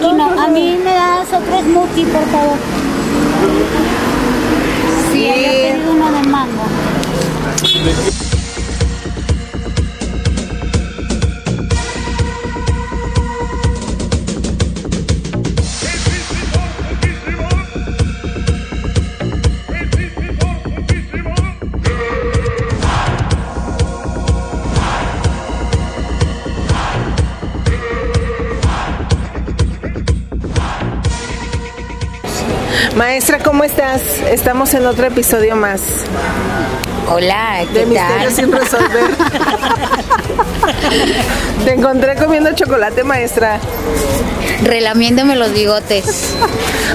aquí no. A mí me das otro smoothie, por favor. Sí. Había pedido uno de mango. Maestra, ¿cómo estás? Estamos en otro episodio más Hola, ¿qué de Misterio tal? sin resolver. Te encontré comiendo chocolate, maestra. Relamiéndome los bigotes.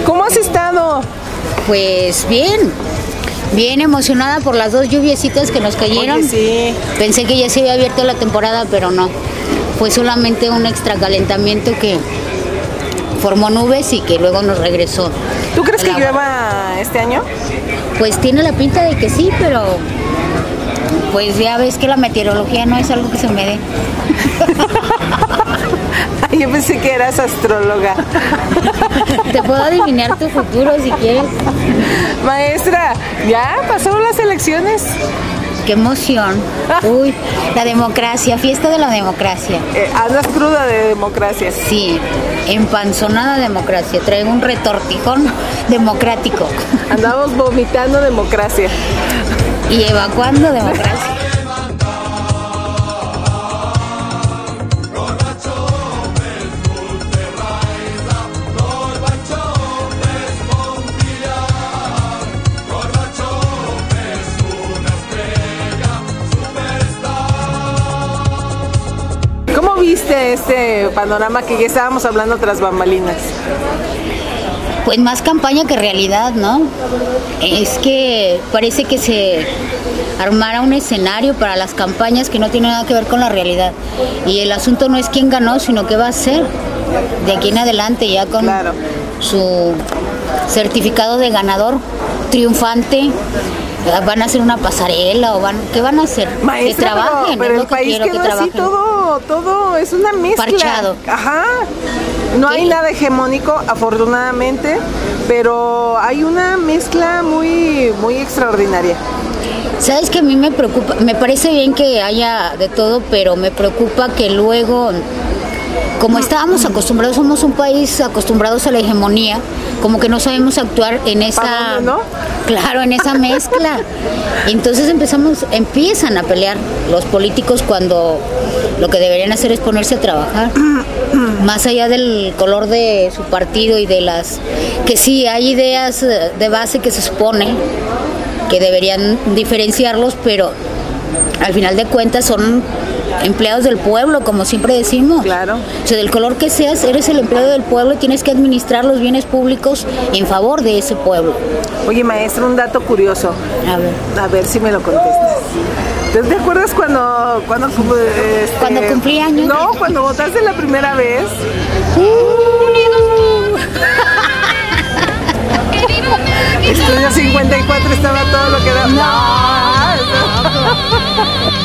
¿Cómo has estado? Pues bien. Bien emocionada por las dos lluviecitas que nos cayeron. Oye, sí. Pensé que ya se había abierto la temporada, pero no. Fue solamente un extracalentamiento que formó nubes y que luego nos regresó. ¿Tú crees que llueva este año? Pues tiene la pinta de que sí, pero pues ya ves que la meteorología no es algo que se me dé. Yo pensé que eras astróloga. Te puedo adivinar tu futuro si quieres. Maestra, ya pasaron las elecciones. Qué emoción. Uy, la democracia, fiesta de la democracia. Eh, andas cruda de democracia. Sí, empanzonada democracia. Traigo un retortijón democrático Andamos vomitando democracia. y evacuando democracia. Este panorama que ya estábamos hablando tras bambalinas? Pues más campaña que realidad, ¿no? Es que parece que se armara un escenario para las campañas que no tiene nada que ver con la realidad. Y el asunto no es quién ganó, sino qué va a hacer de aquí en adelante, ya con Claro. su certificado de ganador triunfante. ¿Van a hacer una pasarela o van qué van a hacer? Maestra, que trabajen, pero, pero es lo el que país quiero, que así trabajen. Todo, todo es una mezcla. Parchado. Ajá. No hay nada hegemónico, afortunadamente, pero hay una mezcla muy, muy extraordinaria. Sabes que a mí me preocupa, me parece bien que haya de todo, pero me preocupa que luego, como estábamos acostumbrados, somos un país acostumbrados a la hegemonía, como que no sabemos actuar en esa, ¿Pa dónde, no? claro, en esa mezcla. Entonces empezamos, empiezan a pelear los políticos cuando lo que deberían hacer es ponerse a trabajar. Más allá del color de su partido y de las que sí hay ideas de base que se supone que deberían diferenciarlos, pero al final de cuentas son empleados del pueblo, como siempre decimos. Claro. O sea, del color que seas, eres el empleado del pueblo y tienes que administrar los bienes públicos en favor de ese pueblo. Oye, maestra, un dato curioso. A ver. A ver si me lo contestas. ¿Te, te acuerdas cuando cuando, este, Cuando cumplí años? No, cuando votaste la primera vez. Estudio 54 estaba todo lo que da. No.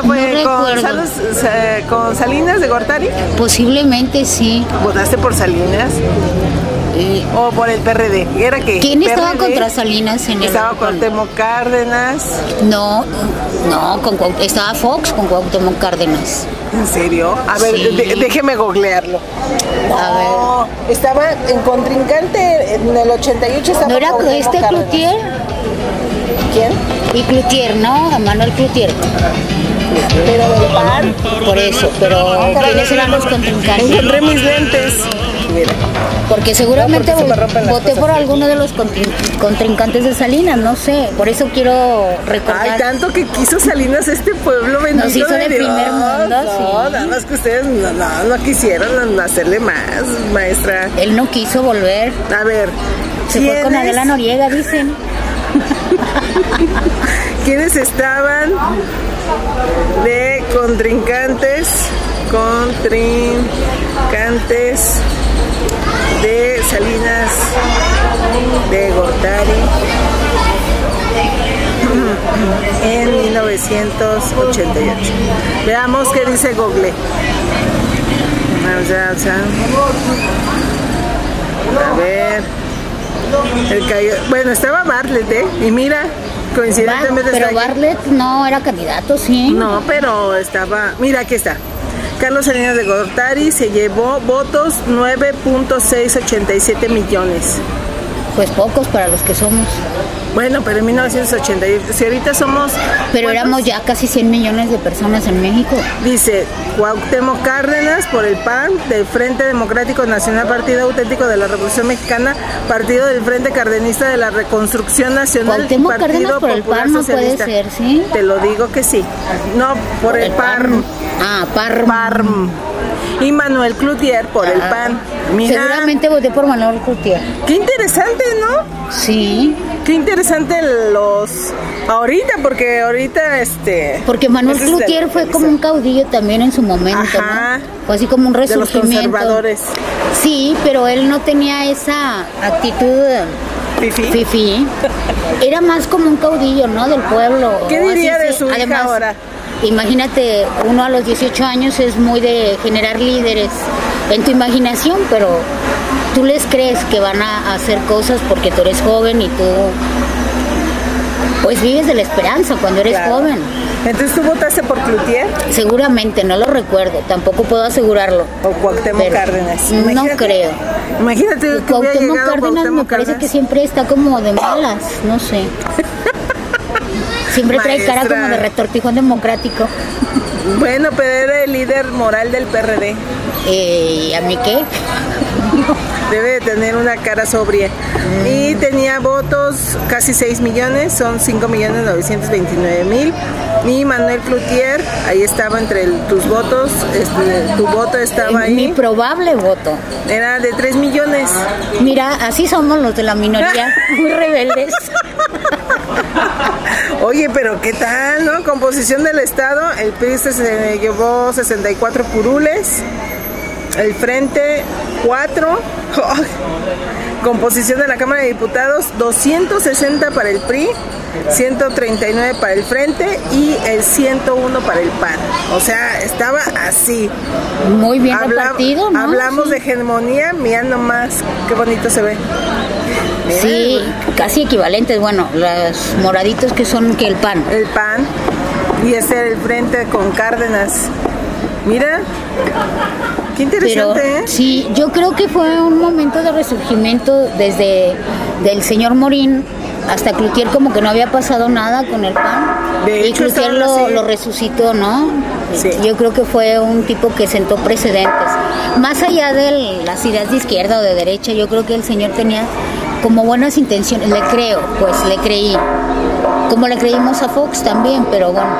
¿Qué fue? No ¿Con, recuerdo. Salos- sa- ¿Con Salinas de Gortari? Posiblemente sí. ¿Votaste por Salinas? ¿O por el PRD? ¿Era qué? ¿Quién estaba PRD? contra Salinas en el Estaba con- Cuauhtémoc Cárdenas. No, no, con estaba Fox con Cuauhtémoc Cárdenas. ¿En serio? A ver, Sí. de- déjeme googlearlo. A ver. No, estaba en contrincante en el 88 estaba ¿No era Cuauhtémoc este Cárdenas. Cloutier? ¿Quién? Y Cloutier, ¿no? Manuel Cloutier. Pero del PAN. Por eso, pero ¿quiénes eran los contrincantes? Encontré mis lentes. Mira. Porque seguramente No, porque se voté por alguno de los contrin- contrincantes de Salinas, no sé. Por eso quiero recordar. Ay, tanto que quiso Salinas este pueblo bendito Nos hizo de Dios. primer mundo, No, sí. nada más que ustedes no, no, no quisieron hacerle más, maestra. Él no quiso volver. A ver. Se fue con ¿quiénes- Adela Noriega, dicen. ¿Quiénes estaban de contrincantes? Contrincantes de Salinas de Gortari en 1988. Veamos qué dice Google. A ver. bueno, estaba Bartlett, ¿eh? Y mira, coincidentemente. pero Bartlett no era candidato, sí. No, pero estaba. Mira, aquí está. Carlos Salinas de Gortari se llevó votos 9.687 millones. Pues pocos para los que somos. Bueno, pero en 1980, si ahorita somos... Pero éramos ya casi 100 millones de personas en México. Dice Cuauhtémoc Cárdenas por el PAN, del Frente Democrático Nacional, Partido Auténtico de la Revolución Mexicana, Partido del Frente Cardenista de la Reconstrucción Nacional, Cuauhtémoc Partido Cárdenas por el PAN no puede ser, ¿sí? Te lo digo que sí. No, por, el, PAN. Ah, PARM. PARM y Manuel Cloutier por el ah. PAN. Seguramente voté por Manuel Cloutier. Qué interesante, ¿no? Sí. Qué interesante los ahorita porque ahorita este porque Manuel Cloutier fue como un caudillo también en su momento, Ajá. Fue así como un resurgimiento. De los conservadores. Sí, pero él no tenía esa actitud Fifi. Fifi. Era más como un caudillo, ¿no? Del pueblo. ¿Qué diría de su hija ahora? Imagínate, uno a los 18 años es muy de generar líderes en tu imaginación, pero tú les crees que van a hacer cosas porque tú eres joven y tú pues vives de la esperanza cuando eres joven. Entonces tú votaste por Cloutier? Seguramente, no lo recuerdo, tampoco puedo asegurarlo. O Cuauhtémoc Cárdenas. no creo. Imagínate que Cuauhtémoc Cárdenas me parece que siempre está como de malas, no sé. Siempre trae cara como de retortijón democrático. Bueno, pero era el líder moral del PRD. Eh, ¿Y a mí qué? Debe de tener una cara sobria. Y tenía votos casi 6 millones, son 5 millones 929 mil. Y Manuel Cloutier, ahí estaba entre tus votos, este, tu voto estaba ahí. Mi probable voto. Era de 3 millones. Mira, así somos los de la minoría, muy rebeldes. Oye, pero ¿qué tal, no? Composición del Estado, el PRI se llevó 64 curules, el Frente 4, composición de la Cámara de Diputados, 260 para el PRI, 139 para el Frente y el 101 para el PAN. O sea, estaba así. Muy bien repartido, ¿no? Hablamos de hegemonía, mira nomás qué bonito se ve. Sí, casi equivalentes. Bueno, los moraditos que son que el pan. El pan. Y este el frente con Cárdenas. Mira, qué interesante. ¿eh? Sí, yo creo que fue un momento de resurgimiento desde del señor Morín hasta Cloutier como que no había pasado nada con el pan. y Cloutier lo, lo, resucitó, ¿no? Sí. Yo creo que fue un tipo que sentó precedentes. Más allá de las ideas de izquierda o de derecha, yo creo que el señor tenía como buenas intenciones, le creo, pues le creí. Como le creímos a Fox también, pero bueno.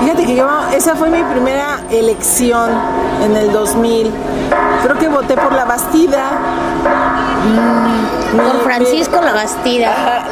Fíjate que yo, esa fue mi primera elección en el 2000. Creo que voté por la Bastida. Mm, por Francisco la Bastida.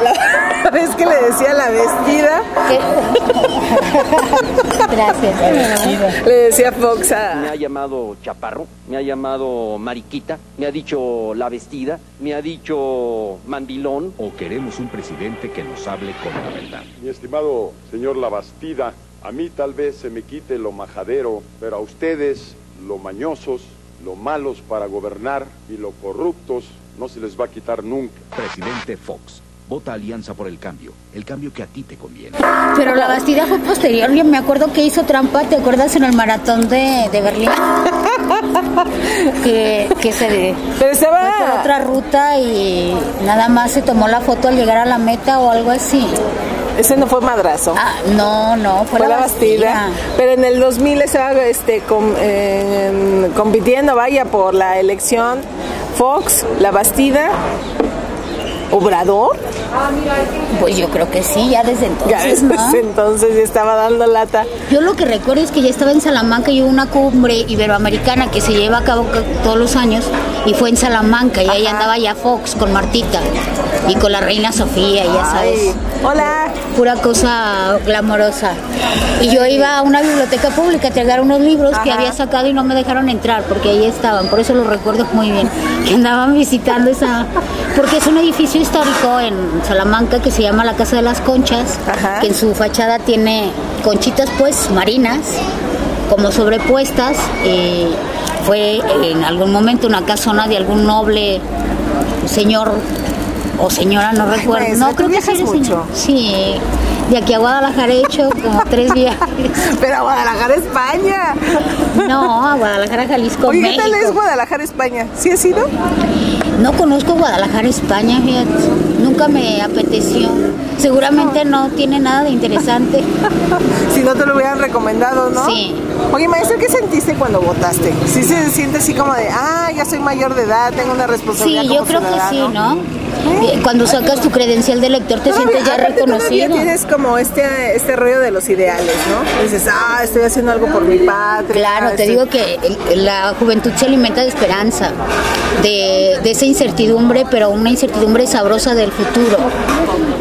la vez que le decía la vestida. Gracias. Le decía Fox a... Me ha llamado Chaparro, me ha llamado Mariquita, me ha dicho la vestida, me ha dicho mandilón. O queremos un presidente que nos hable con la verdad. Mi estimado señor La Bastida, a mí tal vez se me quite lo majadero, pero a ustedes, lo mañosos, lo malos para gobernar y lo corruptos, no se les va a quitar nunca. Presidente Fox. Vota Alianza por el Cambio, el cambio que a ti te conviene. Pero la Bastida fue posterior, yo me acuerdo que hizo trampa, ¿te acuerdas en el maratón de, de Berlín? que, que se Pero estaba... fue por otra ruta y nada más se tomó la foto al llegar a la meta o algo así. Ese no fue madrazo. Ah, no, no, fue, la, Bastida. Pero en el 2000 estaba este, compitiendo, vaya, por la elección Fox, la Bastida ¿Obrador? Pues yo creo que sí, ya desde entonces. Ya desde entonces estaba dando lata. Yo lo que recuerdo es que ya estaba en Salamanca y hubo una cumbre iberoamericana que se lleva a cabo todos los años y fue en Salamanca y ahí andaba ya Fox con Martita y con la reina Sofía, ya sabes. Hola. Pura cosa glamorosa. Y yo iba a una biblioteca pública a entregar unos libros que había sacado y no me dejaron entrar porque ahí estaban. Por eso lo recuerdo muy bien. Que andaban visitando esa. Porque es un edificio histórico en Salamanca que se llama la Casa de las Conchas. Ajá. Que en su fachada tiene conchitas, pues, marinas como sobrepuestas. eh, fue en algún momento una casona de algún noble señor o señora, no Ay, recuerdo. maestra, no, creo que sí, mucho. Sí, de aquí a Guadalajara he hecho como tres viajes. Pero a Guadalajara, España. No, a Guadalajara, Jalisco, Oye, ¿qué México. tal es Guadalajara, España? ¿Sí has ido? No conozco Guadalajara, España, fíjate. Nunca me apeteció. Seguramente no tiene nada de interesante. Si no te lo hubieran recomendado, ¿no? Sí. Oye, maestro, ¿qué sentiste cuando votaste? ¿Sí se siente así como de, ah, ya soy mayor de edad, tengo una Sí, responsabilidad yo como creo que sí, ciudadano"? ¿no? Eh, Cuando sacas tu credencial de lector te Todavía- sientes ya reconocido. tienes como este, este rollo de los ideales, ¿no? Dices, ah, estoy haciendo algo por mi patria. Claro, te estoy- digo que la juventud se alimenta de esperanza, de, de esa incertidumbre, pero una incertidumbre sabrosa del futuro,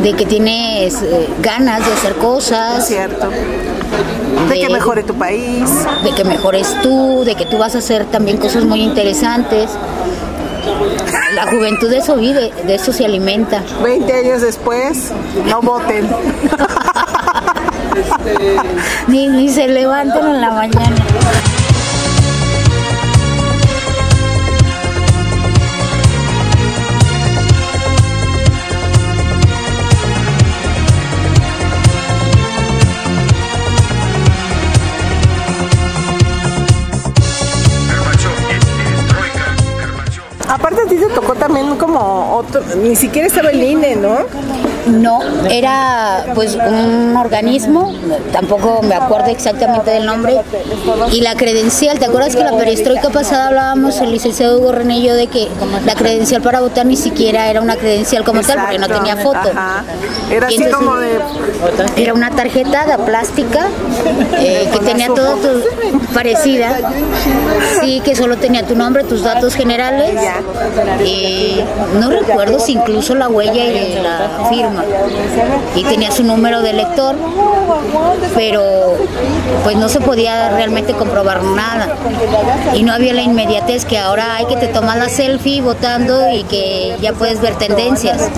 de que tienes eh, ganas de hacer Es cosas, cierto. De que mejore tu país. de que mejores tú, de que tú vas a hacer también cosas muy interesantes. La juventud de eso vive, de eso se alimenta. 20 años después, no voten. Ni, ni se levantan en la mañana. Ti te tocó también como otro, ni siquiera estaba el INE, ¿no? No, era pues un organismo, tampoco me acuerdo exactamente del nombre, y la credencial, ¿te acuerdas que la perestroika pasada hablábamos el licenciado Hugo René y yo de que la credencial para votar ni siquiera era una credencial como tal porque no tenía foto? Ajá. Era así entonces- como de, Era una tarjeta de plástica eh, que tenía todo tu, parecida, sí, que solo tenía tu nombre, tus datos generales, y no recuerdo si incluso la huella y la firma, y tenía su número de lector, pero pues no se podía realmente comprobar nada, y no había la inmediatez que ahora hay que te tomas la selfie votando y que ya puedes ver tendencias.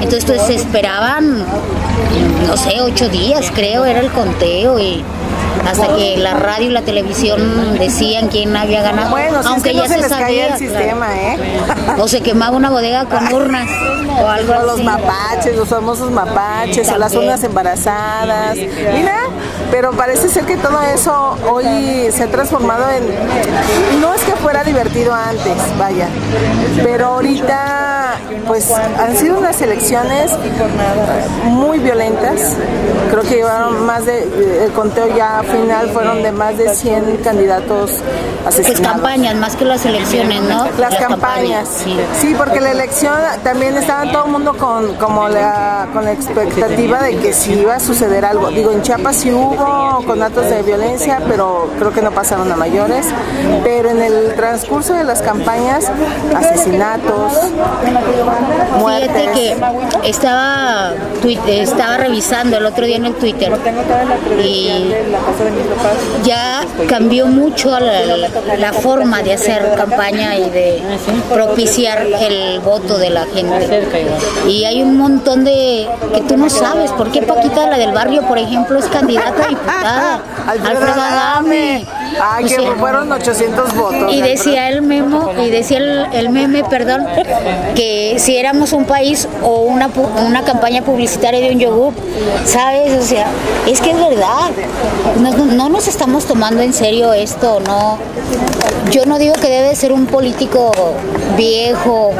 Entonces pues, se esperaban no sé, ocho días creo, era el conteo y hasta que la radio y la televisión decían quién había ganado. bueno, si aunque es que no ya se les sabía, caía el claro. sistema, ¿eh? O se quemaba una bodega con urnas o algo O los así. mapaches, los famosos mapaches, o las unas embarazadas. Mira, pero parece ser que todo eso hoy se ha transformado en. No es que fuera divertido antes, vaya, pero ahorita, pues han sido unas elecciones muy violentas. Creo que llevaron más de. El conteo ya final fueron de más de 100 candidatos asesinados. Pues campañas, más que las elecciones, ¿no? Las, campañas, sí. sí. porque la elección también estaba todo el mundo con como la con la expectativa de que si iba a suceder algo. Digo, en Chiapas sí hubo con actos de violencia, pero creo que no pasaron a mayores. Pero en el transcurso de las campañas, asesinatos. Fíjate que estaba, estaba revisando el otro día en el Twitter y ya cambió mucho la, la forma de hacer campaña y de propiciar el voto de la gente. Y hay un montón de que tú no sabes por qué Paquita, la del barrio, por ejemplo, es candidata a diputada. Alfredo Adame. O que fueron 800 votos. y decía el memo, y decía el, el meme, perdón, que si éramos un país o una, una campaña publicitaria de un yogur, ¿sabes? O sea, es que es verdad. No, no nos estamos tomando en serio esto, ¿no? Yo no digo que debe ser un político viejo,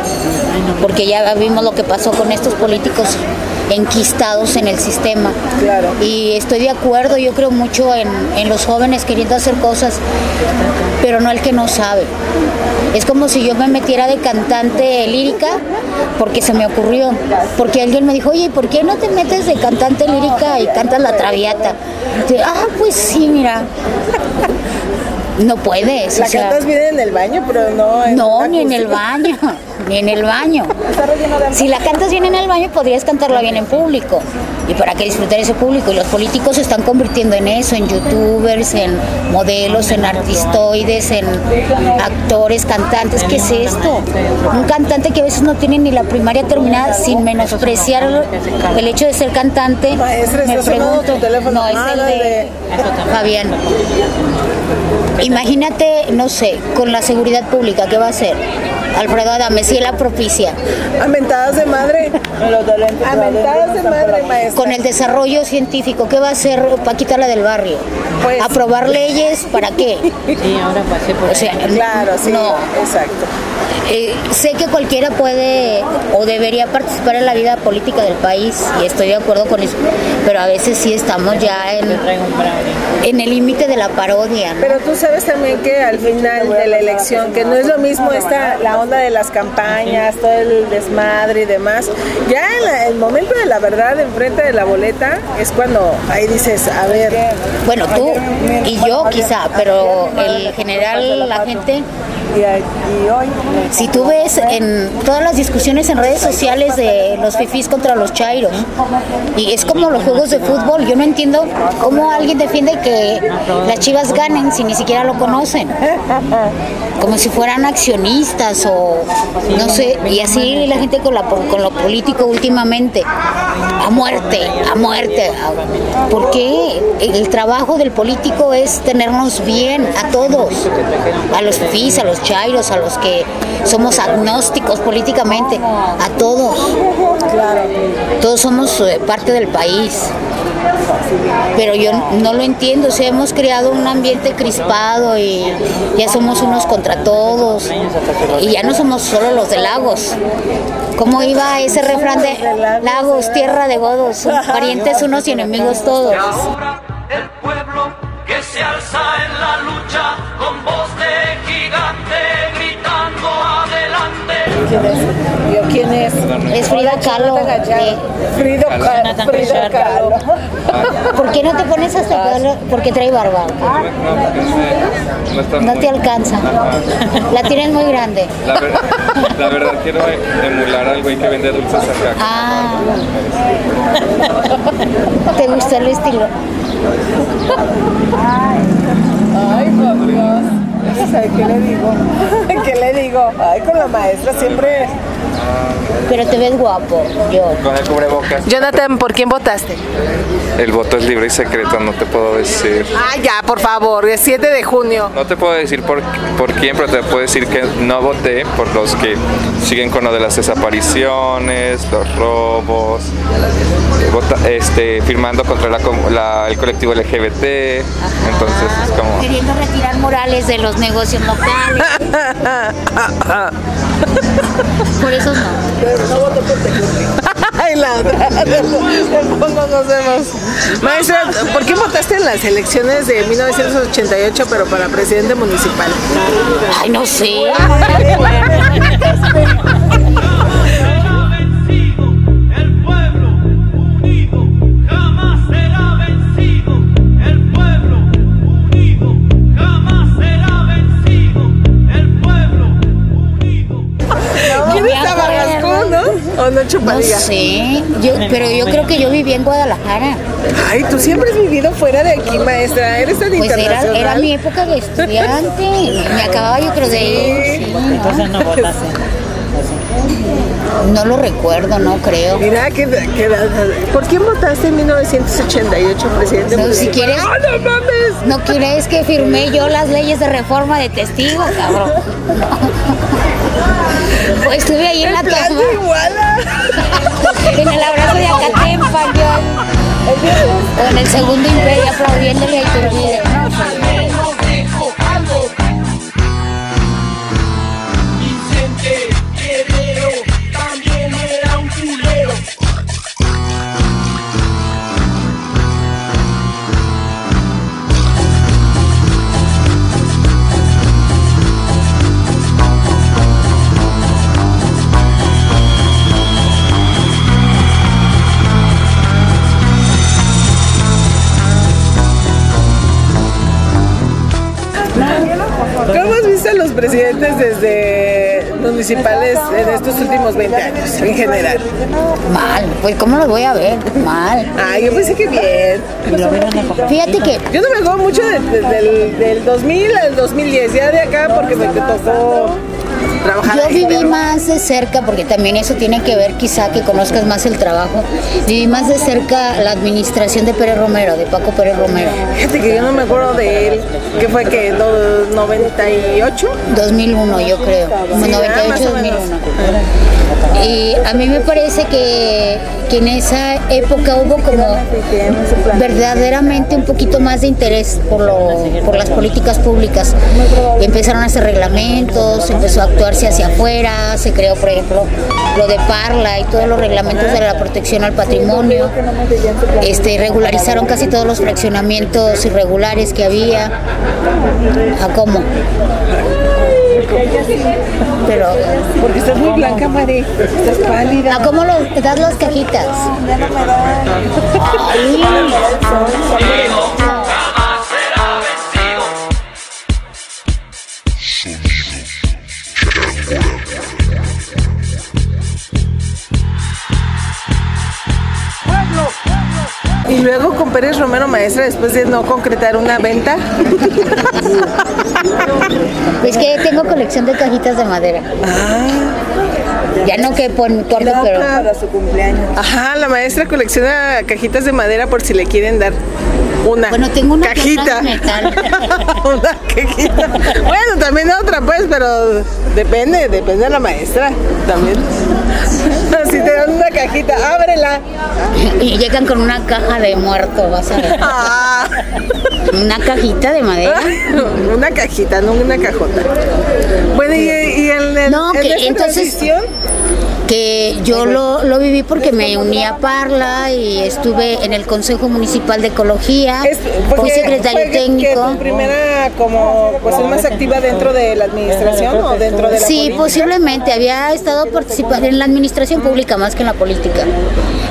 porque ya vimos lo que pasó con estos políticos enquistados en el sistema. Claro. Y estoy de acuerdo, yo creo mucho en, en los jóvenes queriendo hacer cosas, pero no el que no sabe. Es como si yo me metiera de cantante lírica porque se me ocurrió. Porque alguien me dijo, oye, ¿por qué no te metes de cantante lírica y cantas la traviata? Y, ah, pues sí, mira. No puedes. La sea, cantas bien en el baño, pero no en no, ni en el baño. ni en el baño. Si la cantas bien en el baño, podrías cantarla bien en público. ¿Y para qué disfrutar ese público? Y los políticos se están convirtiendo en eso, en youtubers, en modelos, en artistoides, en actores, cantantes. ¿Qué es esto? Un cantante que a veces no tiene ni la primaria terminada, sin menospreciar el hecho de ser cantante. Maestra, me. No, es Ah, el de- Fabián. Imagínate, no sé, con la seguridad pública, ¿qué va a hacer? Alfredo Adame, si él la propicia. Amentadas de madre. Amentadas de madre, maestra. Con el desarrollo científico, ¿qué va a hacer Paquita la del barrio? Pues- ¿Aprobar leyes para qué? Sí, ahora pasé por O sea, Claro, sí. no, Exacto. Eh, sé que cualquiera puede o debería participar en la vida política del país y estoy de acuerdo con eso, pero a veces sí estamos ya en, el límite de la parodia. ¿no? Pero tú sabes también que al final de la elección, que no es lo mismo esta, la onda de las campañas, todo el desmadre y demás, ya en la- el momento de la verdad enfrente de la boleta es cuando ahí dices, a ver, Bueno, tú y yo quizá, pero el general, la gente, si tú ves en todas las discusiones en redes sociales de los fifís contra los chairos, y es como los juegos de fútbol, yo no entiendo cómo alguien defiende que las chivas ganen si ni siquiera lo conocen, como si fueran accionistas o no sé, y así la gente con, la, con lo político últimamente, a muerte, a muerte. a- ¿Por qué? El trabajo del político es tenernos bien a todos, a los fifís, a los chairos, a los que somos agnósticos políticamente, a todos. Todos somos eh, parte del país. Pero yo no lo entiendo, o sea, hemos creado un ambiente crispado y ya somos unos contra todos. Y ya no somos solo los de Lagos. ¿Cómo iba ese refrán de Lagos, tierra de godos, parientes unos y enemigos todos? ahora el pueblo que se alza en la lucha con voz de gigante gritando adelante. ¿Yo quién es? Es Frida Kahlo. Frida. Kahlo. ¿Por qué no te pones hasta acá? Porque trae barba. No, te alcanza. La tienes muy grande. La, ver- la verdad quiero emular al güey que vende dulces acá. Ah. ¿Te gusta el estilo? Ay, por Dios. ¿Sabe qué le digo? ¿Qué le digo? Ay, con la maestra siempre. Pero te ves guapo, yo. Con el cubrebocas. Jonathan, ¿por quién votaste? El voto es libre y secreto, no te puedo decir. Ah, ya, por favor, es 7 de junio. No te puedo decir por, por quién, pero te puedo decir que no voté por los que siguen con lo de las desapariciones, los robos, vota- este, firmando contra la com- la- el colectivo LGBT. Entonces es como... Queriendo retirar Morales de los negocios locales. Por eso no. Ay, la otra. Después no nos vemos. Maestra, ¿por qué votaste en las elecciones de 1988, pero para presidente municipal? Ay, no sé. No? ¿O no Chupadilla? sé, yo, pero yo creo que yo viví en Guadalajara. Ay, tú siempre has vivido fuera de aquí, maestra. Eres tan Pues era, internacional. era mi época de estudiante. Me acababa yo creo de ir. sí, ¿no? Entonces no votaste. No lo recuerdo, no creo. Mira, que, que- ¿por quién votaste en 1988, presidente No, si quieres- ¡Ah, no mames! ¿No quieres que firmé yo las leyes de reforma de testigo, cabrón? Estuve ahí en la toma, en el abrazo de Acatempa, yo. En el segundo imperio aplaudiéndole a Iturbide. A los presidentes desde municipales en estos últimos 20 años, en general. Mal, pues ¿cómo los voy a ver? Mal. Ay, yo pensé que bien. Fíjate que Yo no me acuerdo mucho de- de- del, del 2000 al 2010, ya de acá porque me tocó yo viví más de cerca, porque también eso tiene que ver quizá que conozcas más el trabajo. Viví más de cerca la administración de Pérez Romero, de Paco Pérez Romero. Fíjate que yo no me acuerdo de él, que fue que do- 98. 2001 yo creo, Sí, ¿verdad? 98 Más o menos. 2001. Y a mí me parece que, que en esa época hubo como verdaderamente un poquito más de interés por, lo, por las políticas públicas. Empezaron a hacer reglamentos, empezó a actuarse hacia afuera, se creó, por ejemplo, lo de Parla y todos los reglamentos de la protección al patrimonio. Este, regularizaron casi todos los fraccionamientos irregulares que había. ¿A cómo? Pero, Porque estás muy blanca, Mari. Estás pálida. ¿a cómo lo, das las cajitas? Ay. Pérez Romero Maestra, después de no concretar una venta, Es que tengo colección de cajitas de madera. Ya no que por mi cuarto, pero su cumpleaños. Ajá, la maestra colecciona cajitas de madera por si le quieren dar una Bueno, tengo una cajita. caja de metal. una cajita. Bueno, también otra, pues, pero depende, depende de la maestra también. Si te dan una cajita, ábrela. y llegan con una caja de muerto, vas a ver. Ah. Una cajita de madera. Una cajita, no una cajota. Bueno, y, y en, el, No, que entonces- transición, que yo lo, lo viví porque me uní a Parla y estuve en el Consejo Municipal de Ecología, es- fui secretario fue que- que técnico. tu primera como cuestión más activa dentro de la administración o dentro de la Sí, política? posiblemente. Había estado participando en la administración pública más que en la política.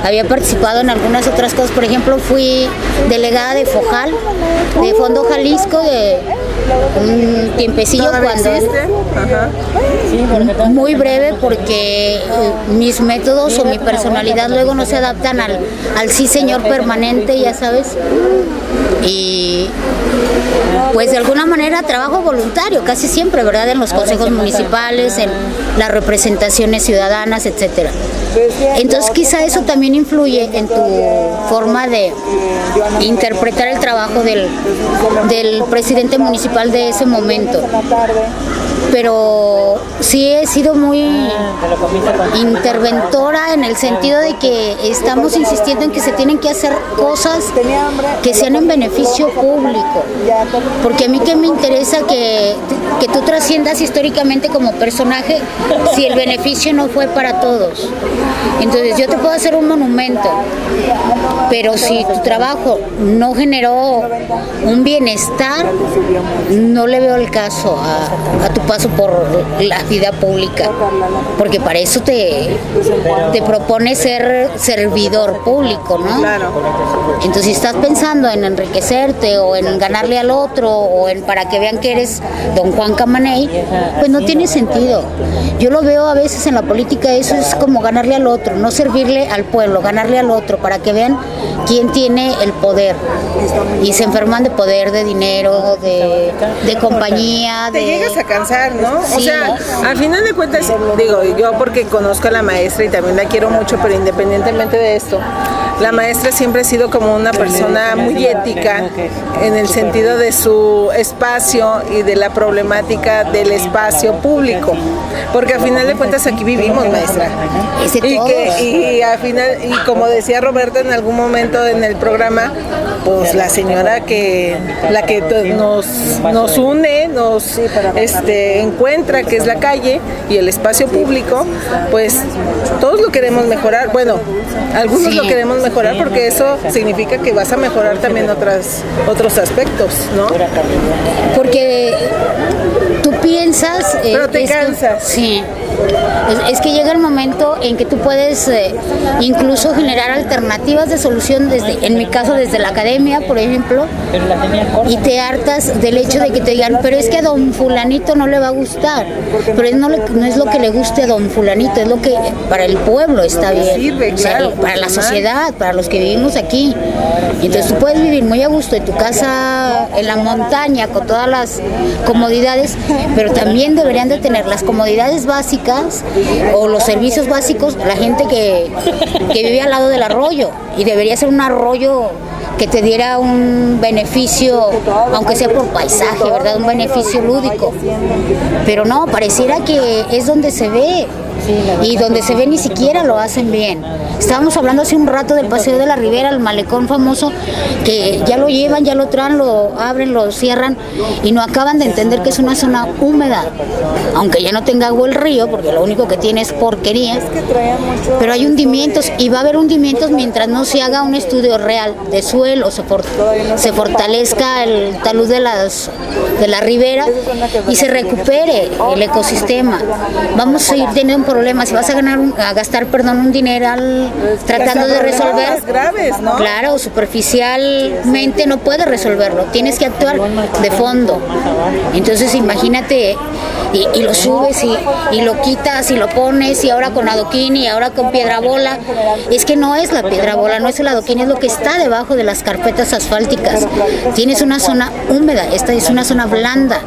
Había participado en algunas otras cosas. Por ejemplo, fui delegada de FOJAL, de Fondo Jalisco, de un tiempecillo ¿Todavía cuando muy breve porque eh, mis métodos o mi personalidad luego no se adaptan al, al sí señor permanente, ya sabes. Y pues de alguna manera trabajo voluntario, casi siempre, ¿verdad? En los consejos municipales, en las representaciones ciudadanas, etcétera. Entonces quizá eso también influye en tu forma de interpretar el trabajo del, del presidente municipal de ese momento pero sí he sido muy interventora en el sentido de que estamos insistiendo en que se tienen que hacer cosas que sean en beneficio público. Porque a mí que me interesa que, que tú trasciendas históricamente como personaje si el beneficio no fue para todos. Entonces yo te puedo hacer un monumento, pero si tu trabajo no generó un bienestar, no le veo el caso a, a tu paso por la vida pública, porque para eso te, te propone ser servidor público, ¿no? Entonces, si estás pensando en enriquecerte o en ganarle al otro o en para que vean que eres don Juan Camaney, pues no tiene sentido. Yo lo veo a veces en la política, eso es como ganarle al otro, no servirle al pueblo, ganarle al otro, para que vean quién tiene el poder. Y se enferman de poder, de dinero, de, de compañía, Te de... llegas a cansar, ¿no? O sea, al final de cuentas, digo, yo porque conozco a la maestra y también la quiero mucho, pero independientemente de esto, la maestra siempre ha sido como una persona muy ética en el sentido de su espacio y de la problemática del espacio público. Porque al final de cuentas aquí vivimos, maestra. Y, que, y al final, y como decía Roberto en algún momento en el programa, pues la señora que la que nos, nos une, nos este, encuentra, que es la calle y el espacio público, pues todos lo queremos mejorar. Bueno, algunos Sí. lo queremos mejorar porque eso significa que vas a mejorar también otras, otros aspectos, ¿no? Porque tú piensas eh, Pero te que- cansas. sí. Es, es que llega el momento en que tú puedes eh, incluso generar alternativas de solución desde, en mi caso, desde la academia, por ejemplo, y te hartas del hecho de que te digan, pero es que a don fulanito no le va a gustar. Pero es no, le- no es lo que le guste a don fulanito, es lo que para el pueblo está bien. O sea, para la sociedad, para los que vivimos aquí. Y entonces tú puedes vivir muy a gusto en tu casa, en la montaña, con todas las comodidades, pero también deberían de tener las comodidades básicas o los servicios básicos la gente que, que vive al lado del arroyo. Y debería ser un arroyo que te diera un beneficio, aunque sea por paisaje, ¿verdad? Un beneficio lúdico. Pero no, pareciera que es donde se ve. Y donde se ve ni siquiera lo hacen bien. Estábamos hablando hace un rato del Paseo de la Ribera, el malecón famoso, que ya lo llevan, ya lo traen, lo abren, lo cierran y no acaban de entender que es una zona húmeda. Aunque ya no tenga agua el río, porque lo único que tiene es porquería. Pero hay hundimientos y va a haber hundimientos mientras no se haga un estudio real de suelo, se, for- se fortalezca el talud de, las, de la ribera y se recupere el ecosistema. Vamos a ir teniendo problemas. Si vas a, ganar un- a gastar perdón, un dineral tratando de resolver, graves, ¿no? claro, superficialmente no puedes resolverlo. Tienes que actuar de fondo. Entonces imagínate y, y lo subes y, y lo quitas y lo pones y ahora con adoquín y ahora con piedra bola. Es que no es la piedra bola, no es el adoquín, es lo que está debajo de las carpetas asfálticas. Tienes una zona húmeda, esta es una zona blanda.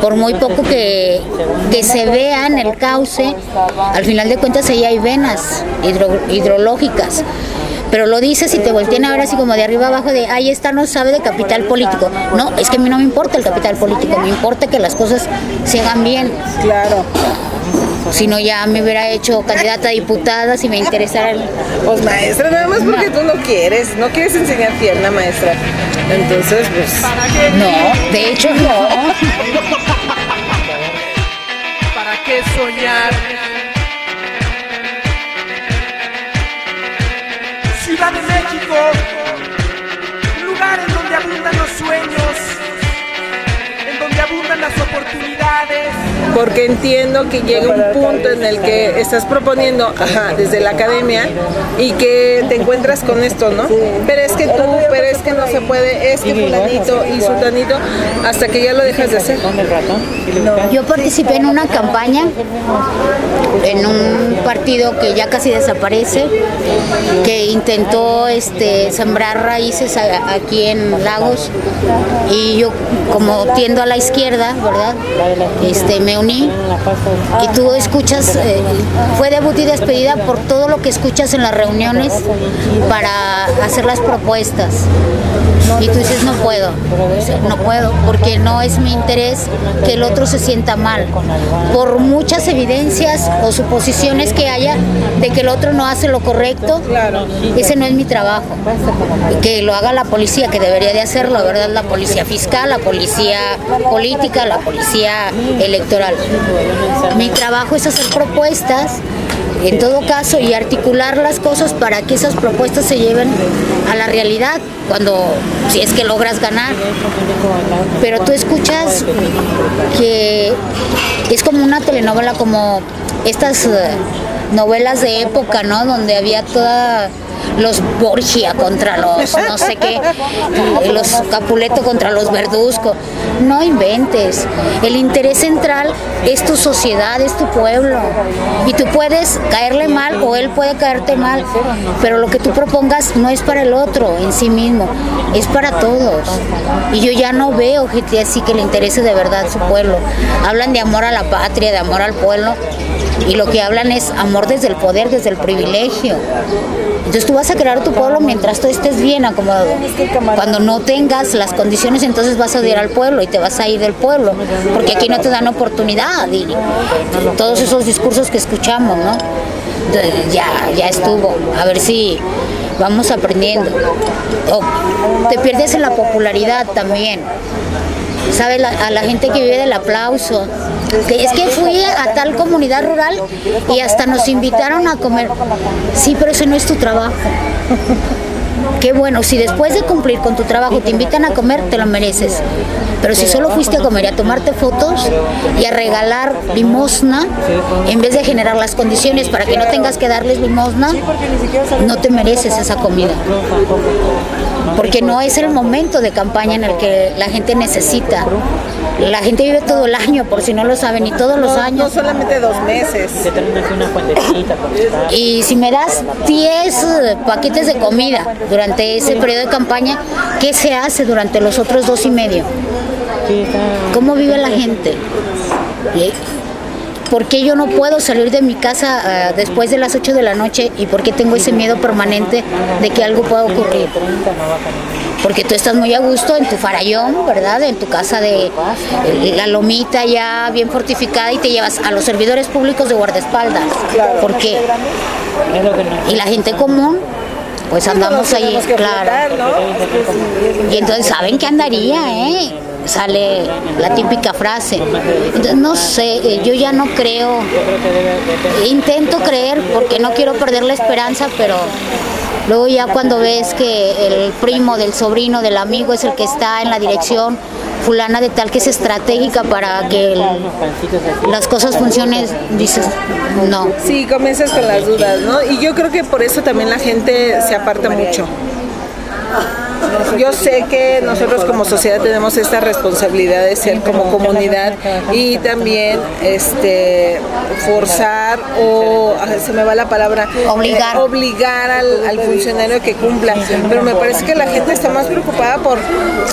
Por muy poco que, que se vea en el cauce, al final de cuentas ahí hay venas hidro- hidrológicas. Pero lo dices y te voltean a ver así como de arriba abajo de, ahí está, no sabe de capital político. No, es que a mí no me importa el capital político, me importa que las cosas se hagan bien. Claro. Si no, ya me hubiera hecho candidata a diputada si me interesara el... Pues maestra, nada más porque tú no quieres, no quieres enseñar pierna, maestra. Entonces, pues. No, de hecho no. ¿Para qué soñar? Ciudad de México, lugar en donde abundan los sueños, en donde abundan las oportunidades. Porque entiendo que llega un punto en el que estás proponiendo, ajá, desde la academia y que te encuentras con esto, ¿no? Pero es que tú, pero es que no se puede, es que fulanito y sultanito, hasta que ya lo dejas de hacer. Yo participé en una campaña, en un partido que ya casi desaparece, que intentó este, sembrar raíces a- aquí en Lagos y yo como tiendo a la izquierda, ¿verdad? Este, me y tú escuchas, eh, fue debut y despedida por todo lo que escuchas en las reuniones para hacer las propuestas. Y tú dices, no puedo, no puedo, porque no es mi interés que el otro se sienta mal. Por muchas evidencias o suposiciones que haya de que el otro no hace lo correcto, ese no es mi trabajo. Que lo haga la policía, que debería de hacerlo, ¿verdad? La policía fiscal, la policía política, la policía electoral. Mi trabajo es hacer propuestas en todo caso y articular las cosas para que esas propuestas se lleven a la realidad cuando si es que logras ganar. Pero tú escuchas que es como una telenovela como estas eh, novelas de época no donde había toda los Borgia contra los no sé qué, los Capuleto contra los Verduzco. No inventes. El interés central es tu sociedad, es tu pueblo. Y tú puedes caerle mal o él puede caerte mal, pero lo que tú propongas no es para el otro en sí mismo, es para todos. Y yo ya no veo gente así que le interese de verdad su pueblo. Hablan de amor a la patria, de amor al pueblo, y lo que hablan es amor desde el poder, desde el privilegio. Entonces tú vas a crear tu pueblo mientras tú estés bien acomodado. Cuando no tengas las condiciones, entonces vas a odiar al pueblo y te vas a ir del pueblo, porque aquí no te dan oportunidad y todos esos discursos que escuchamos, ¿no? Ya, ya estuvo. A ver si vamos aprendiendo. Te pierdes en la popularidad también. ¿Sabes? A la gente que vive del aplauso. Es que fui a tal comunidad rural y hasta nos invitaron a comer. Sí, pero ese no es tu trabajo. Qué bueno, si después de cumplir con tu trabajo te invitan a comer, te lo mereces. Pero si solo fuiste a comer y a tomarte fotos y a regalar limosna, en vez de generar las condiciones para que no tengas que darles limosna, no te mereces esa comida. Porque no es el momento de campaña en el que la gente necesita. La gente vive todo el año, por si no lo saben, y todos los No, años. no solamente dos meses. Y si me das 10 eh, paquetes de comida durante ese periodo de campaña, ¿qué se hace durante los otros dos y medio? ¿Cómo vive la gente? ¿Y ¿Por qué yo no puedo salir de mi casa ah, después de las 8 de la noche y por qué tengo ese miedo permanente de que algo pueda ocurrir? 30 no baja ni Porque tú estás muy a gusto en tu farallón, ¿verdad? En tu casa de eh, la lomita ya bien fortificada y te llevas a los servidores públicos de guardaespaldas. ¿Por qué? Y la gente común, pues andamos ahí, claro. ¿no? Y entonces saben que andaría, ¿eh? Sale la típica frase. Entonces, no sé, eh, yo ya no creo. Intento creer porque no quiero perder la esperanza, pero luego ya cuando ves que el primo del sobrino del amigo es el que está en la dirección fulana de tal que es estratégica para que las cosas funcionen, dices, no. Sí, comienzas con las dudas, ¿no? Y yo creo que por eso también la gente se aparta mucho. Yo sé que nosotros como sociedad tenemos esta responsabilidad de ser como comunidad y también este forzar o ah, se me va la palabra Obligar. eh, obligar al, al funcionario que cumpla. Pero me parece que la gente está más preocupada por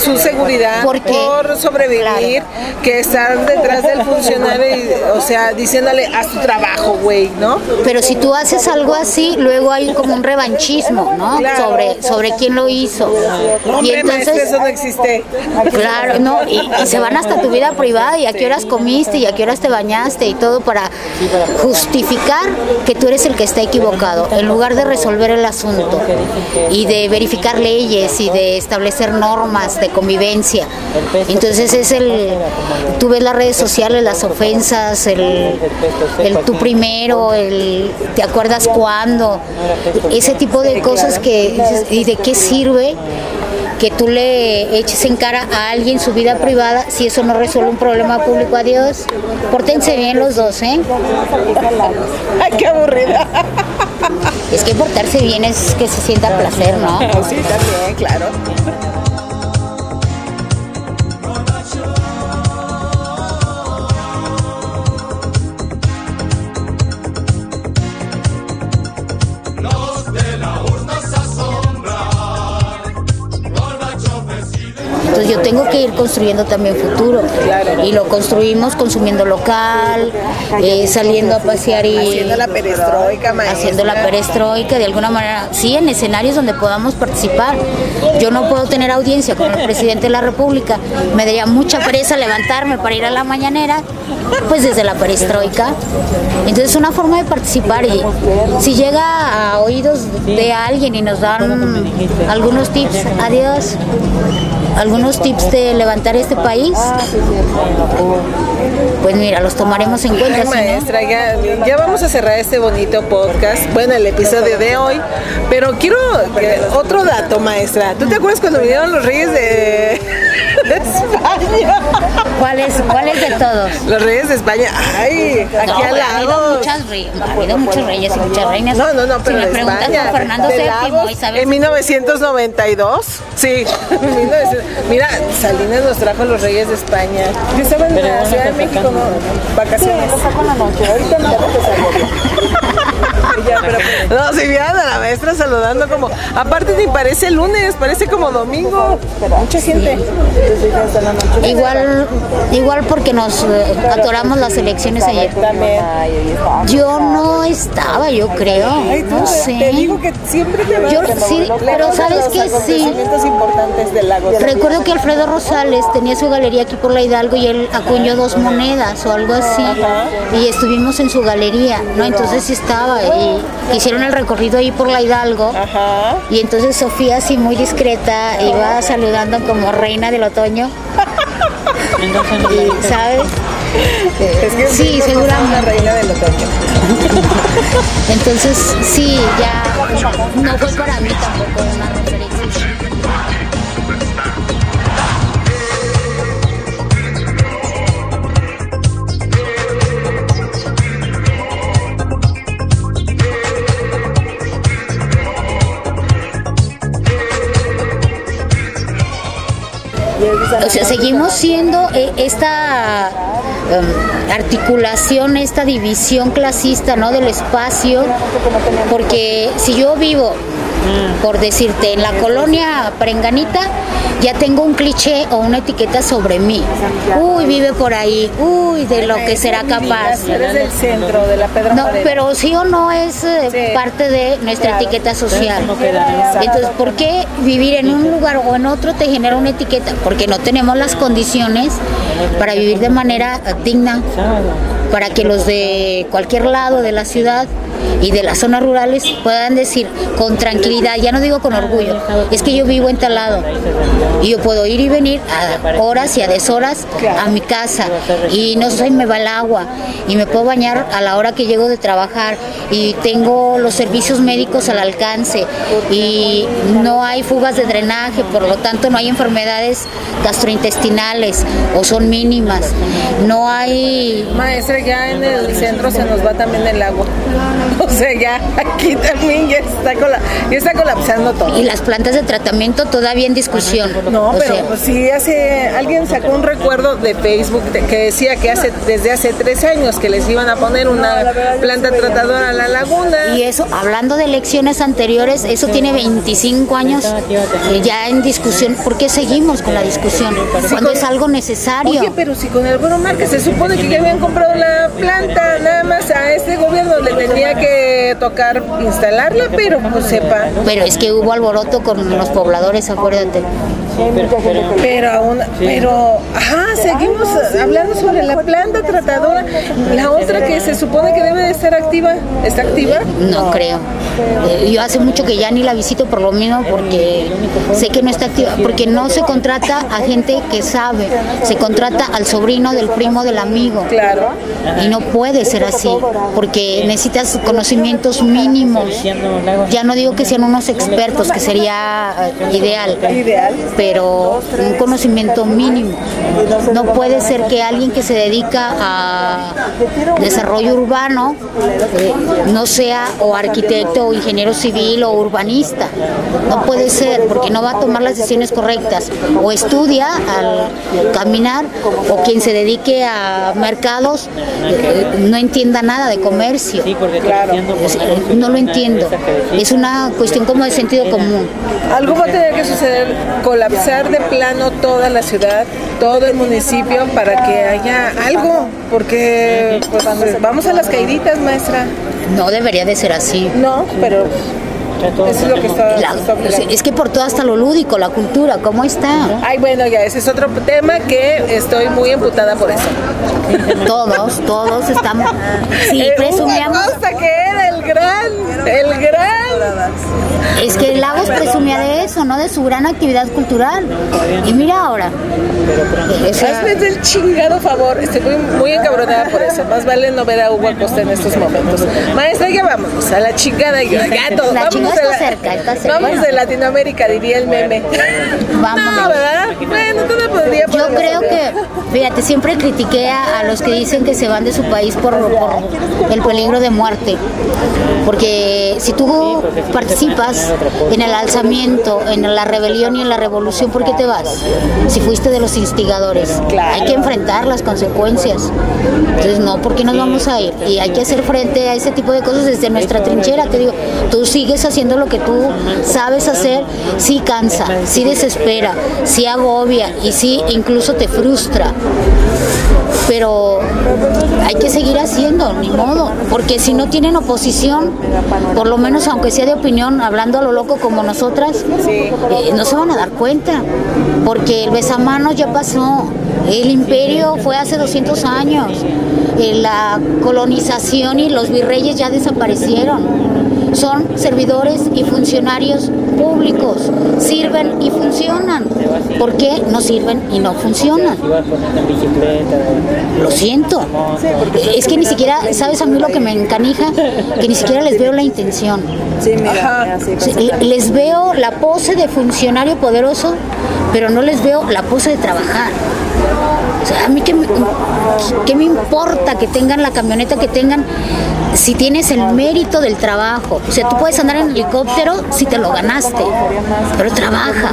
su seguridad, por sobrevivir, que estar detrás del funcionario y, o sea, diciéndole haz tu trabajo, güey, ¿no? Pero si tú haces algo así, luego hay como un revanchismo, ¿no? Claro. Sobre, sobre quién lo hizo. No, y hombre, entonces, eso no existe. claro, no, y, y se van hasta tu vida privada y a qué horas comiste y a qué horas te bañaste y todo para justificar que tú eres el que está equivocado, en lugar de resolver el asunto y de verificar leyes y de establecer normas de convivencia. Entonces es el, tú ves las redes sociales, las ofensas, el, el tú primero, el te acuerdas cuándo, ese tipo de cosas que ¿y de qué sirve? Que tú le eches en cara a alguien su vida privada si eso no resuelve un problema público. Adiós. Pórtense bien los dos, ¿eh? Ay, qué aburrida. Es que portarse bien es que se sienta placer, ¿no? Sí, también, claro. Yo tengo que ir construyendo también futuro. Y lo construimos consumiendo local, eh, saliendo a pasear y... Haciendo la perestroika, maestra. haciendo la perestroika de alguna manera, sí, en escenarios donde podamos participar. Yo no puedo tener audiencia con el presidente de la República, me daría mucha pereza levantarme para ir a la mañanera, pues desde la perestroika. Entonces es una forma de participar y si llega a oídos de alguien y nos dan algunos tips, adiós, algunos tips de levantar este país, pues mira, los tomaremos en cuenta. Ay, no- maestra, ya, ya vamos a cerrar este bonito podcast, bueno, el episodio de hoy, pero quiero que- otro dato, maestra. ¿Tú te acuerdas cuando vinieron los reyes de, de España? ¿Cuáles de todos? Los reyes de España, ay, aquí No, al lado. Muchas re- ha habido muchos reyes y muchas reinas. No, no, no, pero si me preguntas España, por Fernando VII, Lagos, Isabel en 1992, sí, 1900 mira, Salinas nos trajo los reyes de España. Yo estaba en la Ciudad de México, ¿no? Vacaciones. Ahorita no. Ya, pero- No, si vieran a la maestra saludando como, aparte ni parece lunes, parece como domingo. Mucha gente. Igual, igual porque nos eh, atoramos las elecciones ayer. Yo no estaba, yo creo. No sé. Te digo que siempre te Yo sí, pero ¿sabes qué? Sí. Recuerdo que Alfredo Rosales tenía su galería aquí por la Hidalgo y él acuñó dos monedas o algo así. Y estuvimos en su galería, ¿no? Entonces sí estaba y hicieron el recorrido ahí por la Hidalgo. Ajá. Y entonces Sofía, así muy discreta, iba saludando como reina del otoño. Y, ¿sabes? Es que Sí, seguramente. la reina del otoño. Entonces, sí, ya no fue para mí tampoco una referencia. O sea, seguimos siendo eh, esta em, articulación, esta división clasista, ¿no? Del espacio, porque si yo vivo, por decirte, en la colonia Prenganita, ya tengo un cliché o una etiqueta sobre mí. Uy, vive por ahí, uy, de lo que será capaz. Eres del centro, de la Pedro No, pero sí o no es eh, parte de nuestra etiqueta social. Entonces, ¿por qué vivir en un lugar o en otro te genera una etiqueta? Porque no tenemos las condiciones para vivir de manera digna, para que los de cualquier lado de la ciudad y de las zonas rurales puedan decir con tranquilidad, ya no digo con orgullo, es que yo vivo en tal lado y yo puedo ir y venir a horas y a deshoras a mi casa y no sé, me va el agua y me puedo bañar a la hora que llego de trabajar y tengo los servicios médicos al alcance y no hay fugas de drenaje, por lo tanto no hay enfermedades gastrointestinales o son mínimas, no hay ya en el centro se nos va también el agua. O sea, ya aquí también ya está, cola- ya está colapsando todo. y las plantas de tratamiento todavía en discusión. No, O pero sea, sí hace alguien sacó un recuerdo de Facebook de- que decía que hace desde hace tres años que les iban a poner una planta tratadora a la laguna. Y eso, hablando de elecciones anteriores, eso tiene 25 años eh, ya en discusión. ¿Por qué seguimos con la discusión? Cuando es algo necesario. Oye, pero si con el Buro Márquez se supone que ya habían comprado la planta, nada más a este gobierno le tenía que tocar instalarla, pero pues sepa. Pero es que hubo alboroto con los pobladores, acuérdate. Pero aún, pero, ajá, seguimos hablando sobre la planta tratadora. La otra que se supone que debe de estar activa, ¿está activa? No creo. Eh, Yo hace mucho que ya ni la visito por lo mismo porque sé que no está activa, porque no se contrata a gente que sabe, se contrata al sobrino del primo del amigo. Claro. Y no puede ser así, porque necesitas conocimientos mínimos. Ya no digo que sean unos expertos, que sería eh, ideal, pero un conocimiento mínimo. No puede ser que alguien que se dedica a desarrollo urbano eh, no sea o arquitecto o ingeniero civil o urbanista. No puede ser, porque no va a tomar las decisiones correctas. O estudia al caminar, o quien se dedique a mercados no entienda nada de comercio. Es- No lo entiendo. Es una cuestión como de sentido común. Algo va a tener que suceder, colapsar de plano toda la ciudad, todo el municipio para que haya algo, porque pues, vamos a las caíditas, maestra. No debería de ser así. No, pero eso es lo que está, La- está obligando. es que por todo hasta lo lúdico, la cultura, ¿cómo está? Ay, bueno, ya, ese es otro tema que estoy muy emputada por eso. Todos, todos estamos. Sí, Eh, presumíamos. Que era el gran, el gran. Es que Lagos presumía de eso, ¿no? De su gran actividad cultural. Y mira ahora. O sea, Hazme del chingado favor, estoy muy, muy encabronada por eso. Más vale no ver a Hugo Acosta en estos momentos. Maestra, ya vamos, a la chingada, ya, ya todo. La Vamos chingada está la- cerca, está cerca. Vamos de Latinoamérica, diría el meme. Vámonos. No, ¿verdad? Bueno, todo podría Yo creo que, fíjate, siempre critiqué a, a los que dicen que se van de su país por, por el peligro de muerte. Porque si tú participas en el alzamiento, en la rebelión y en la revolución, ¿por qué te vas? Si fuiste de los instigadores. Hay que enfrentar las consecuencias. Entonces, no, ¿por qué nos vamos a ir? Y hay que hacer frente a ese tipo de cosas desde nuestra trinchera. Te digo, tú sigues haciendo lo que tú sabes hacer, sí cansa, sí desespera, sí agobia y sí incluso te frustra. Pero hay que seguir haciendo, ni modo, porque si no tienen oposición, por lo menos aunque sea de opinión, hablando a lo loco como nosotras, eh, no se van a dar cuenta, porque el besamanos ya pasó, el imperio fue hace 200 años, eh, la colonización y los virreyes ya desaparecieron son servidores y funcionarios públicos, sirven y funcionan. ¿Por qué no sirven y no funcionan? Lo siento. Es que ni siquiera, ¿sabes a mí lo que me encanija? Que ni siquiera les veo la intención. Le- Les veo la pose de funcionario poderoso, pero no les veo la pose de trabajar. O sea, a mí qué me, qué me importa que tengan la camioneta que tengan si tienes el mérito del trabajo. O sea, tú puedes andar en helicóptero si te lo ganaste, pero trabaja.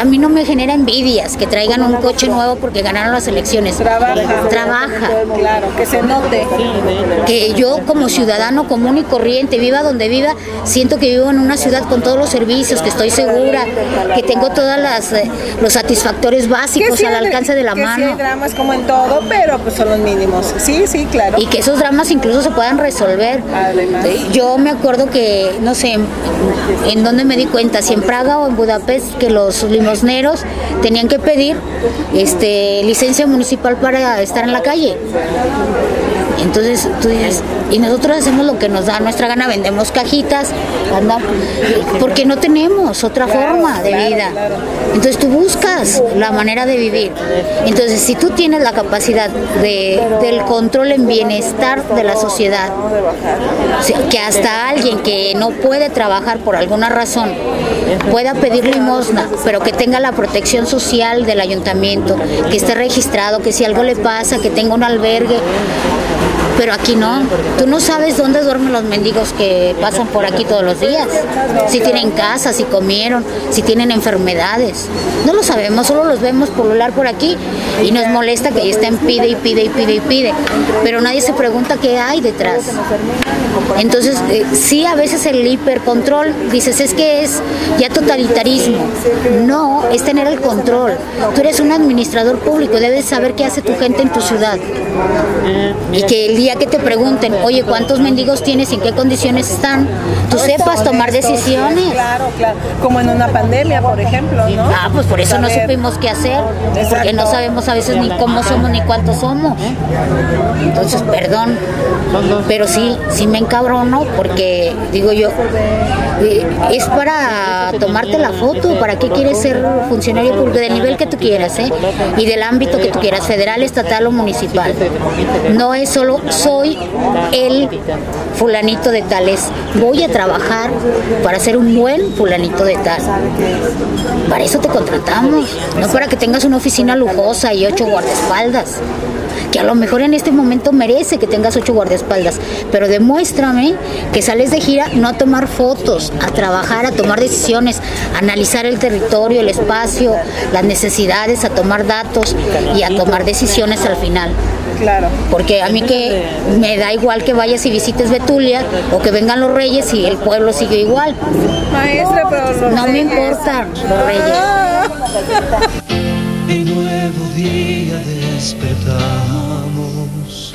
A mí no me genera envidias que traigan un coche nuevo porque ganaron las elecciones. Trabaja. Trabaja. Claro, que se note. Que yo como ciudadano común y corriente, viva donde viva, siento que vivo en una ciudad con todos los servicios, que estoy segura, que tengo todas las eh, los satisfactores básicos sí al alcance de la que sí mano. hay dramas como en todo, pero pues son los mínimos. Sí, sí, claro. y que esos dramas incluso se puedan resolver. Además. Yo me acuerdo que, no sé, en, en dónde me di cuenta, si en Praga o en Budapest, que los limosneros tenían que pedir este, licencia municipal para estar en la calle. Entonces tú dices, y nosotros hacemos lo que nos da nuestra gana, vendemos cajitas, andamos, porque no tenemos otra forma de vida. Entonces tú buscas la manera de vivir. Entonces si tú tienes la capacidad de, del control en bienestar de la sociedad, que hasta alguien que no puede trabajar por alguna razón pueda pedir limosna, pero que tenga la protección social del ayuntamiento, que esté registrado, que si algo le pasa, que tenga un albergue. Pero aquí no, tú no sabes dónde duermen los mendigos que pasan por aquí todos los días. Si tienen casa, si comieron, si tienen enfermedades. No lo sabemos, solo los vemos pulular por aquí y nos molesta que estén pide y pide y pide y pide. Pero nadie se pregunta qué hay detrás. Entonces, eh, sí, a veces el hipercontrol, dices, es que es ya totalitarismo. No, es tener el control. Tú eres un administrador público, debes saber qué hace tu gente en tu ciudad. Y que el día que te pregunten, oye, ¿cuántos mendigos tienes y en qué condiciones están? Tú sepas tomar decisiones. Claro, claro. Como en una pandemia, por ejemplo, ¿no? Ah, pues por eso no supimos qué hacer, porque no sabemos a veces ni cómo somos ni cuántos somos. Entonces, perdón, pero sí, sí me encabrono porque digo yo, eh, es para tomarte la foto, ¿para qué quieres ser funcionario público del nivel que tú quieras, eh? Y del ámbito que tú quieras, federal, estatal o municipal. No es solo soy el fulanito de tales, voy a trabajar para ser un buen fulanito de tal. Para eso te contratamos, no para que tengas una oficina lujosa y ocho guardaespaldas. Que a lo mejor en este momento merece que tengas ocho guardaespaldas, pero demuéstrame que sales de gira no a tomar fotos, a trabajar, a tomar decisiones, a analizar el territorio, el espacio, las necesidades, a tomar datos y a tomar decisiones al final. Claro. Porque a mí que me da igual que vayas y visites Betulia o que vengan los reyes y el pueblo sigue igual. Maestra, pero los No me reyes- importan los reyes. Un nuevo día despertamos.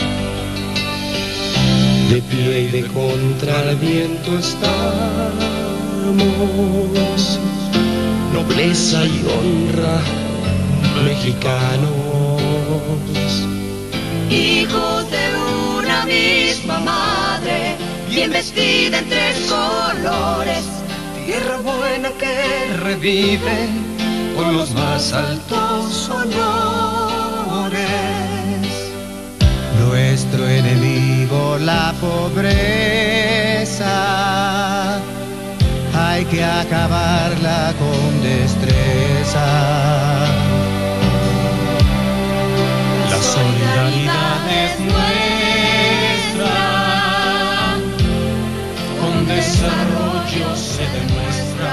De pie y de contra el viento estamos. Nobleza y honra, mexicanos. Hijos de una misma madre, bien vestida en tres colores. Tierra buena que revive con los más altos honores. Nuestro enemigo, la pobreza, hay que acabarla con destreza. Es nuestra, con desarrollo se demuestra.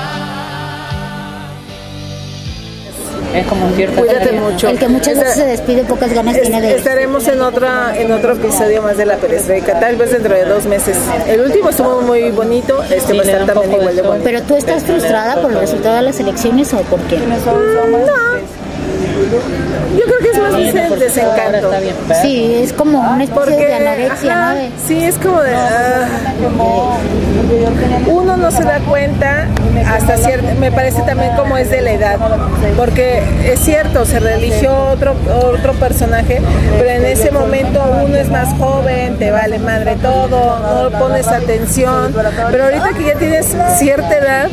Es como cierta Cuídate mucho. El que muchas veces se despide, pocas ganas Es- tiene de estaremos en otra en otro episodio más de la perestroika, tal vez dentro de dos meses. El último estuvo muy bonito, este va a estar también igual de bueno. Pero tú estás frustrada por el resultado de las elecciones o por qué? Yo creo que es más bien el desencanto. Sí, es como una especie de anorexia, ajá, ¿no? De- Sí, es como de. ah, uno no se da cuenta hasta cierto. Me parece también como es de la edad. Porque es cierto, se religió otro, otro personaje, pero en ese momento uno es más joven, te vale madre todo, no pones atención. Pero ahorita que ya tienes cierta edad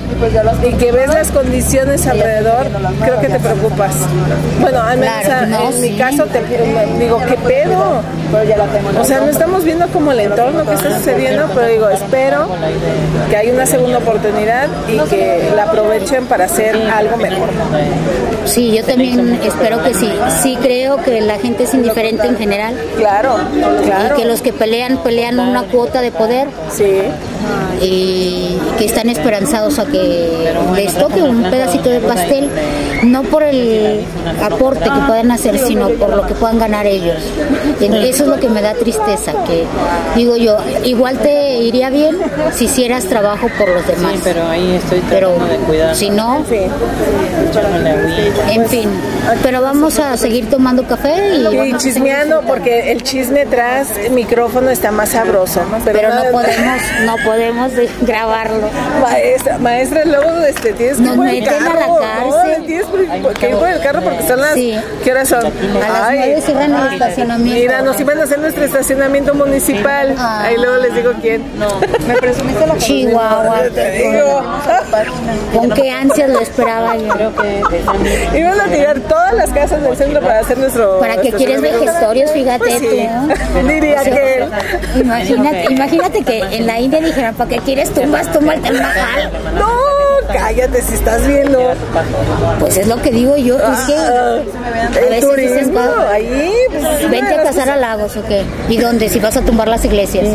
y que ves las condiciones alrededor, creo que te preocupas. Bueno, al menos Claro, a- no, en mi caso te digo, ¿qué pedo? O sea, no estamos viendo como el entorno que está sucediendo, pero digo, espero que haya una segunda oportunidad y que la aprovechen para hacer algo mejor. Sí, yo también espero que sí. Sí creo que la gente es indiferente en general. Claro, claro. Y que los que pelean, pelean una cuota de poder. Sí. Y que están esperanzados a que les toque un pedacito de pastel, no por el aporte que puedan hacer, sino por lo que puedan ganar ellos. Eso es lo que me da tristeza, que digo yo, igual te iría bien si hicieras trabajo por los demás. Sí, pero ahí estoy Pero de cuidar. si no, en fin. Pero vamos a seguir tomando café y, Y chismeando, porque el chisme tras el micrófono está más sabroso. pero no podemos, no podemos de- grabarlo. Maestra, maestra, luego este, tienes que ir por el a carro. la cárcel. ¿no? Tienes por- que ir por el carro porque son las. Sí. ¿Qué horas son? A las nueve cierran el estacionamiento. Mira, nos iban a hacer nuestro estacionamiento municipal. Ahí luego les digo quién. Me presumiste la Chihuahua. Te digo. Con qué ansias lo esperaba yo. Creo que Iban a tirar todas las casas del centro para hacer nuestro. ¿Para qué quieres vejestorios? Fíjate Pues sí. tú. Diría O sea, que. Imagínate, imagínate que en la India dijeran, ¿para qué quieres tumbas? Tumba el Taj Mahal. No, cállate si estás viendo. Pues es lo que digo yo, es que Ah, a el veces dices, turismo, va, ahí. pues, vente a cazar a lagos o qué. ¿Y dónde? Si vas a tumbar las iglesias.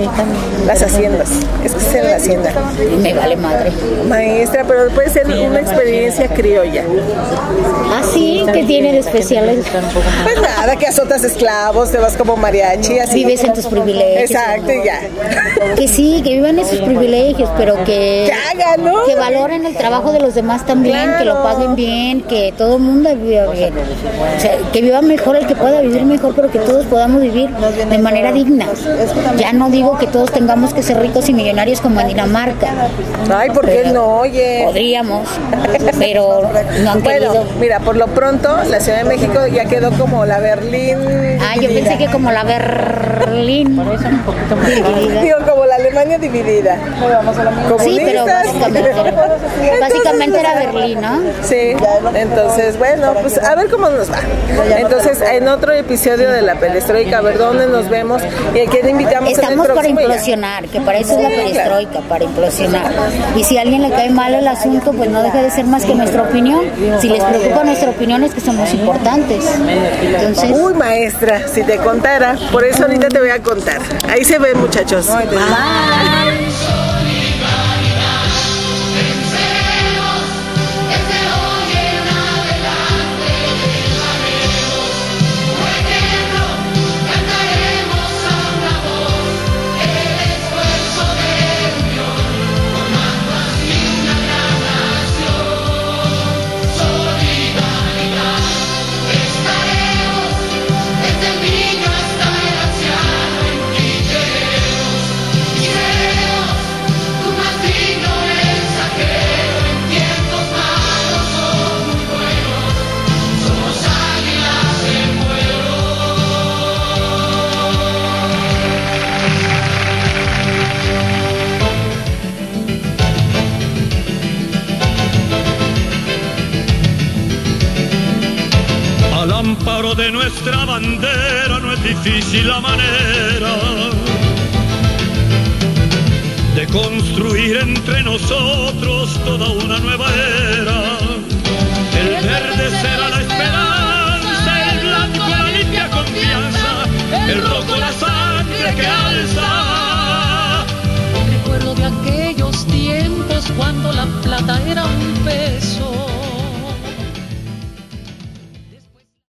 Las haciendas. Es que es en la hacienda. Me vale madre. Maestra, pero puede ser una experiencia criolla. Ah, sí, ¿qué tiene de especial? Pues nada, que azotas esclavos, te vas como mariachi, así. Vives en tus privilegios. Exacto, y ya. Que sí, que vivan esos privilegios, pero que, Que hagan, ¿no? que valoren el trabajo de los demás también, que lo Claro. paguen bien, que todo el mundo viva bien. O sea, que viva mejor el que pueda vivir mejor, pero que todos podamos vivir de manera digna. Ya no digo que todos tengamos que ser ricos y millonarios como en Dinamarca. Ay, ¿por qué no? Oye. Podríamos, pero no han Bueno, querido. mira, por lo pronto la Ciudad de México ya quedó como la Berlín. Ah, yo pensé que como la Berlín. dividida. Digo, como la Alemania dividida. Sí, pero básicamente, básicamente era Berlín, ¿no? Sí, entonces, bueno, pues a ver cómo nos va. Entonces, en otro episodio de la perestroika, a ver dónde nos vemos y a quién invitamos en el Estamos para implosionar, que para eso es la perestroika, para implosionar. Y si a alguien le cae mal el asunto, pues no deja de ser más que nuestra opinión. Si les preocupa nuestra opinión es que somos importantes. Entonces, Uy, maestra, si te contara, por eso ahorita te voy a contar. Ahí se ven, muchachos. Al de nuestra bandera no es difícil la manera de construir entre nosotros toda una nueva era. El verde será la esperanza, el blanco la limpia confianza, el rojo la sangre que alza. Recuerdo de aquellos tiempos cuando la plata era un peso